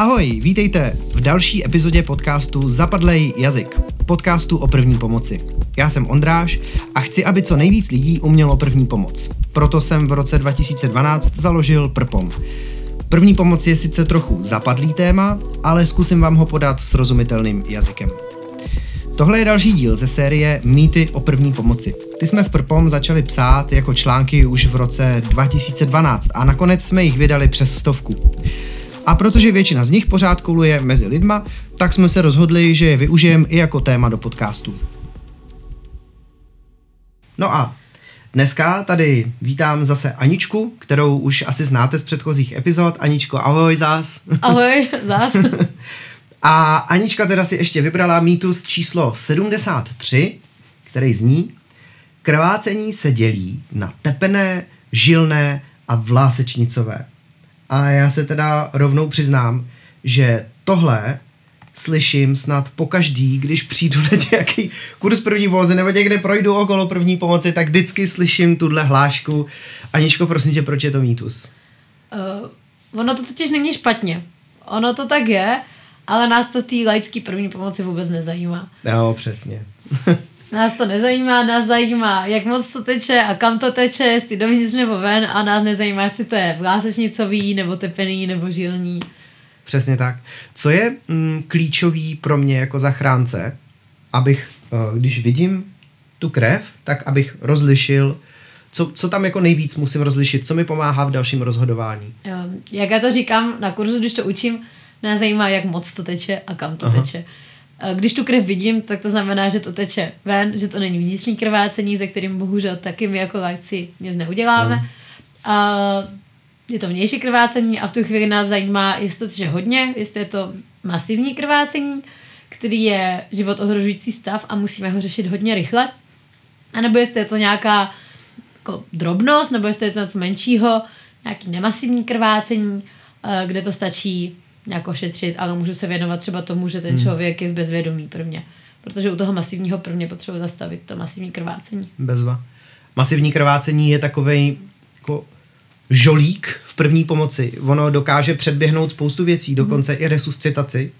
Ahoj, vítejte v další epizodě podcastu Zapadlej jazyk, podcastu o první pomoci. Já jsem Ondráš a chci, aby co nejvíc lidí umělo první pomoc. Proto jsem v roce 2012 založil Prpom. První pomoc je sice trochu zapadlý téma, ale zkusím vám ho podat srozumitelným jazykem. Tohle je další díl ze série Mýty o první pomoci. Ty jsme v Prpom začali psát jako články už v roce 2012 a nakonec jsme jich vydali přes stovku. A protože většina z nich pořád koluje mezi lidma, tak jsme se rozhodli, že je využijeme i jako téma do podcastu. No a dneska tady vítám zase Aničku, kterou už asi znáte z předchozích epizod. Aničko, ahoj zás. Ahoj, zás. A Anička teda si ještě vybrala mýtus číslo 73, který zní Krvácení se dělí na tepené, žilné a vlásečnicové. A já se teda rovnou přiznám, že tohle slyším snad po každý, když přijdu na nějaký kurz první pomoci nebo někde projdu okolo první pomoci, tak vždycky slyším tuhle hlášku. Aničko, prosím tě, proč je to mýtus? Uh, ono to totiž není špatně. Ono to tak je, ale nás to v té laické první pomoci vůbec nezajímá. Jo, přesně. nás to nezajímá, nás zajímá, jak moc to teče a kam to teče, jestli dovnitř nebo ven a nás nezajímá, jestli to je vlásečnicový, nebo tepený, nebo žilní. Přesně tak. Co je mm, klíčový pro mě jako zachránce, abych, uh, když vidím tu krev, tak abych rozlišil, co, co tam jako nejvíc musím rozlišit, co mi pomáhá v dalším rozhodování. Jo, jak já to říkám na kurzu, když to učím, nás zajímá, jak moc to teče a kam to Aha. teče. Když tu krev vidím, tak to znamená, že to teče ven, že to není vnitřní krvácení, ze kterým bohužel taky my jako lajci nic neuděláme. Hmm. A je to vnější krvácení a v tu chvíli nás zajímá, jestli to teče hodně, jestli je to masivní krvácení, který je život ohrožující stav a musíme ho řešit hodně rychle. A nebo jestli je to nějaká jako drobnost, nebo jestli je to něco menšího, nějaký nemasivní krvácení, kde to stačí nějak ošetřit, ale můžu se věnovat třeba tomu, že ten hmm. člověk je v bezvědomí prvně. Protože u toho masivního prvně potřebuji zastavit to masivní krvácení. Bezva. Masivní krvácení je takový jako žolík v první pomoci. Ono dokáže předběhnout spoustu věcí, dokonce hmm. i resuscitaci.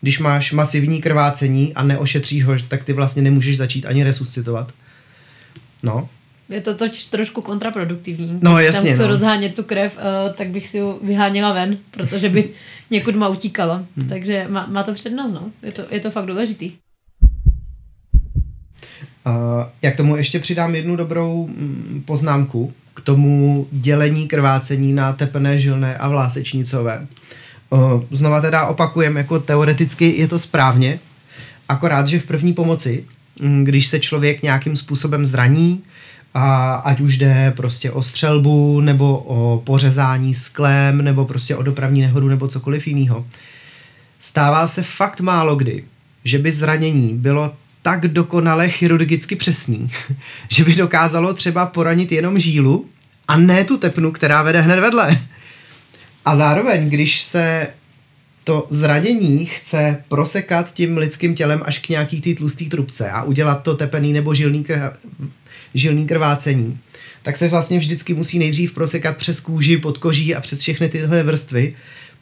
Když máš masivní krvácení a neošetříš ho, tak ty vlastně nemůžeš začít ani resuscitovat. No, je to totiž trošku kontraproduktivní. No jasně. Tam co no. rozhánět tu krev, uh, tak bych si ji vyháněla ven, protože by někud má utíkala. Hmm. Takže má, má to přednost, no. Je to, je to fakt důležitý. Uh, jak tomu ještě přidám jednu dobrou mm, poznámku k tomu dělení krvácení na tepené, žilné a vlásečnicové. Uh, znova teda opakujem, jako teoreticky je to správně, akorát, že v první pomoci, mm, když se člověk nějakým způsobem zraní, a ať už jde prostě o střelbu, nebo o pořezání sklem, nebo prostě o dopravní nehodu, nebo cokoliv jiného. Stává se fakt málo kdy, že by zranění bylo tak dokonale chirurgicky přesný, že by dokázalo třeba poranit jenom žílu a ne tu tepnu, která vede hned vedle. A zároveň, když se to zranění chce prosekat tím lidským tělem až k nějaký té tlustý trubce a udělat to tepený nebo žilný žilný krvácení, tak se vlastně vždycky musí nejdřív prosekat přes kůži, pod koží a přes všechny tyhle vrstvy,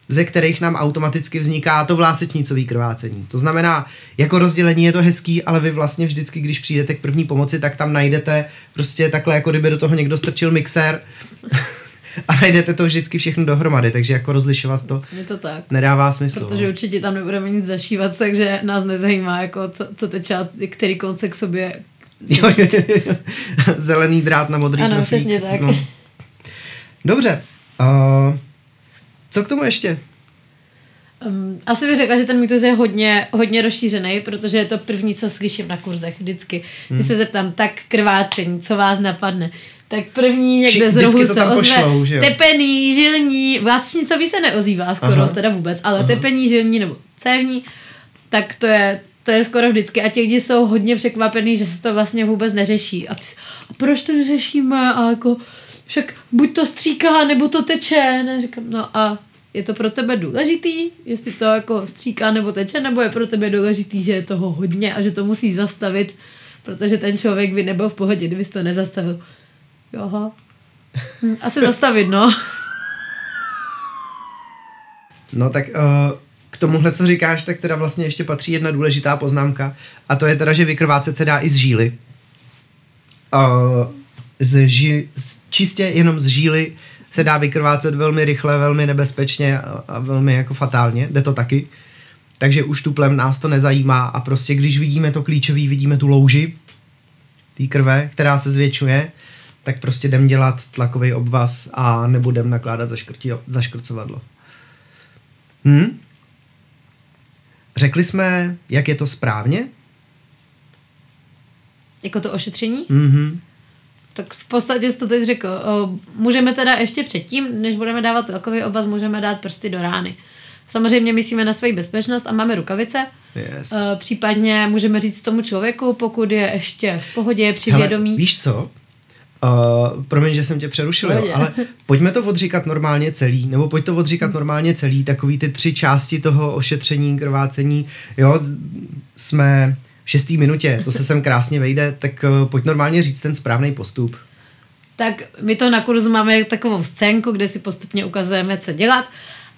ze kterých nám automaticky vzniká to vlásečnicové krvácení. To znamená, jako rozdělení je to hezký, ale vy vlastně vždycky, když přijdete k první pomoci, tak tam najdete prostě takhle, jako kdyby do toho někdo strčil mixér a najdete to vždycky všechno dohromady, takže jako rozlišovat to, je to tak. nedává smysl. Protože no. určitě tam nebudeme nic zašívat, takže nás nezajímá, jako co, co teče, který konce k sobě Jo, jo, jo. Zelený drát na modrý Ano, profík. přesně tak. No. Dobře. Uh, co k tomu ještě? Um, asi bych řekla, že ten mýtus je hodně, hodně rozšířený, protože je to první, co slyším na kurzech vždycky. Hmm. Když se zeptám, tak krvácení, co vás napadne? Tak první někde z rohu se ozve pošlou, tepený, žilní, vlastnicový se neozývá skoro, Aha. teda vůbec, ale Aha. tepený, žilní nebo cévní, tak to je, to je skoro vždycky a ti lidi jsou hodně překvapený, že se to vlastně vůbec neřeší. A, ty, a proč to neřešíme? A jako, však buď to stříká, nebo to teče. Ne, říkám, no a je to pro tebe důležitý, jestli to jako stříká nebo teče, nebo je pro tebe důležitý, že je toho hodně a že to musí zastavit, protože ten člověk by nebyl v pohodě, kdybys to nezastavil. Joho. Hm, asi zastavit, no. No tak uh, k tomuhle, co říkáš, tak teda vlastně ještě patří jedna důležitá poznámka a to je teda, že vykrvácet se dá i z žíly. Uh, z ži, čistě jenom z žíly se dá vykrvácet velmi rychle, velmi nebezpečně a, a velmi jako fatálně, jde to taky. Takže už tuplem nás to nezajímá a prostě když vidíme to klíčový, vidíme tu louži té krve, která se zvětšuje, tak prostě jdem dělat tlakový obvaz a nebudem nakládat zaškrcovadlo. Hm? Řekli jsme, jak je to správně? Jako to ošetření? Mhm. Tak v podstatě jsi to teď řekl. Můžeme teda ještě předtím, než budeme dávat takový obvaz, můžeme dát prsty do rány. Samozřejmě myslíme na svoji bezpečnost a máme rukavice. Yes. Případně můžeme říct tomu člověku, pokud je ještě v pohodě, při Hele, vědomí. Víš co? Uh, promiň, že jsem tě přerušil, jo, ale pojďme to odříkat normálně celý, nebo pojď to odříkat normálně celý, takový ty tři části toho ošetření, krvácení, jo, jsme v šestý minutě, to se sem krásně vejde, tak uh, pojď normálně říct ten správný postup. Tak my to na kurzu máme takovou scénku, kde si postupně ukazujeme, co dělat.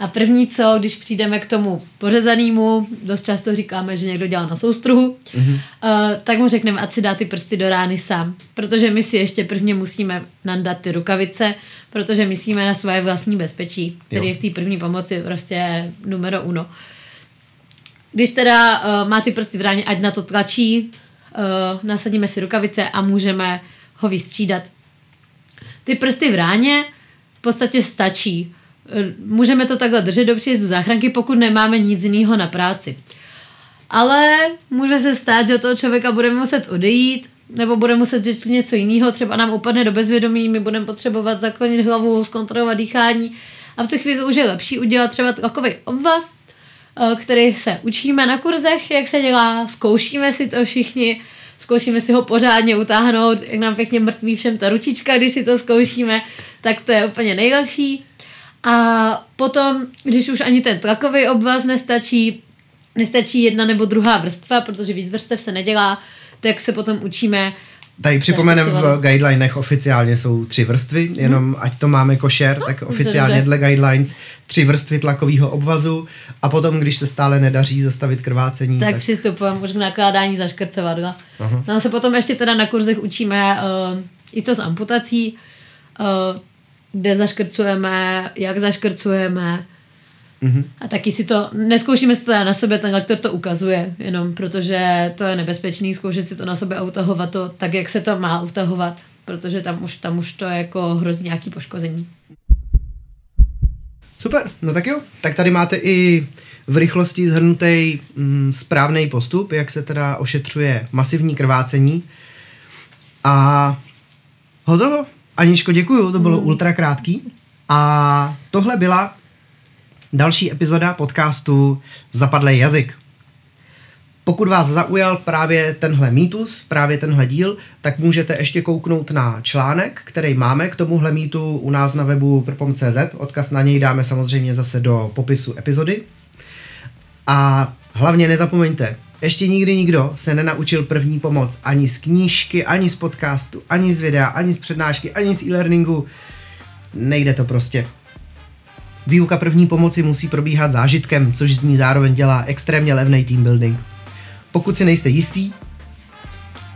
A první co, když přijdeme k tomu pořezanému, dost často říkáme, že někdo dělá na soustruhu, mm-hmm. uh, tak mu řekneme, ať si dá ty prsty do rány sám. Protože my si ještě prvně musíme nandat ty rukavice, protože myslíme na svoje vlastní bezpečí, který je v té první pomoci prostě numero uno. Když teda uh, má ty prsty v ráně, ať na to tlačí, uh, nasadíme si rukavice a můžeme ho vystřídat. Ty prsty v ráně v podstatě stačí můžeme to takhle držet do příjezdu záchranky, pokud nemáme nic jiného na práci. Ale může se stát, že od toho člověka budeme muset odejít, nebo bude muset říct něco jiného, třeba nám upadne do bezvědomí, my budeme potřebovat zaklonit hlavu, zkontrolovat dýchání a v tu chvíli už je lepší udělat třeba takový obvaz, eh, který se učíme na kurzech, jak se dělá, zkoušíme si to všichni, zkoušíme si ho pořádně utáhnout, jak nám pěkně mrtví všem ta ručička, když si to zkoušíme, tak to je úplně nejlepší. A potom, když už ani ten tlakový obvaz nestačí, nestačí jedna nebo druhá vrstva, protože víc vrstev se nedělá, tak se potom učíme Tady připomenem v guidelinech oficiálně jsou tři vrstvy, jenom hmm. ať to máme košer, no, tak oficiálně dobře. dle guidelines tři vrstvy tlakového obvazu a potom, když se stále nedaří zastavit krvácení. Tak, tak... přistupujeme už k nakládání zaškrcovadla. Uh-huh. No a se potom ještě teda na kurzech učíme uh, i co s amputací, uh, kde zaškrcujeme, jak zaškrcujeme. Mm-hmm. A taky si to, neskoušíme si to na sobě, ten lektor to ukazuje, jenom protože to je nebezpečný zkoušet si to na sobě a utahovat to tak, jak se to má utahovat, protože tam už, tam už to je jako hrozí nějaký poškození. Super, no tak jo, tak tady máte i v rychlosti zhrnutý mm, správný postup, jak se teda ošetřuje masivní krvácení. A hotovo. Aničko, děkuju, to bylo mm. ultra krátký. A tohle byla další epizoda podcastu Zapadlej jazyk. Pokud vás zaujal právě tenhle mýtus, právě tenhle díl, tak můžete ještě kouknout na článek, který máme k tomuhle mýtu u nás na webu prpom.cz. Odkaz na něj dáme samozřejmě zase do popisu epizody. A hlavně nezapomeňte, ještě nikdy nikdo se nenaučil první pomoc ani z knížky, ani z podcastu, ani z videa, ani z přednášky, ani z e-learningu. Nejde to prostě. Výuka první pomoci musí probíhat zážitkem, což z ní zároveň dělá extrémně levný team building. Pokud si nejste jistý,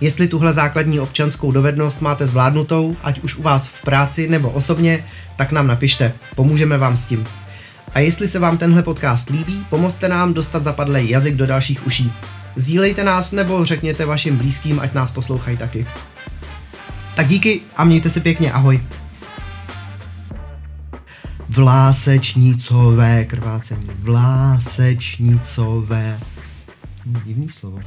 jestli tuhle základní občanskou dovednost máte zvládnutou, ať už u vás v práci nebo osobně, tak nám napište, pomůžeme vám s tím. A jestli se vám tenhle podcast líbí, pomozte nám dostat zapadlý jazyk do dalších uší. Sdílejte nás nebo řekněte vašim blízkým, ať nás poslouchají taky. Tak díky a mějte se pěkně, ahoj. Vlásečnicové krvácení. Vlásečnicové. Divný slovo.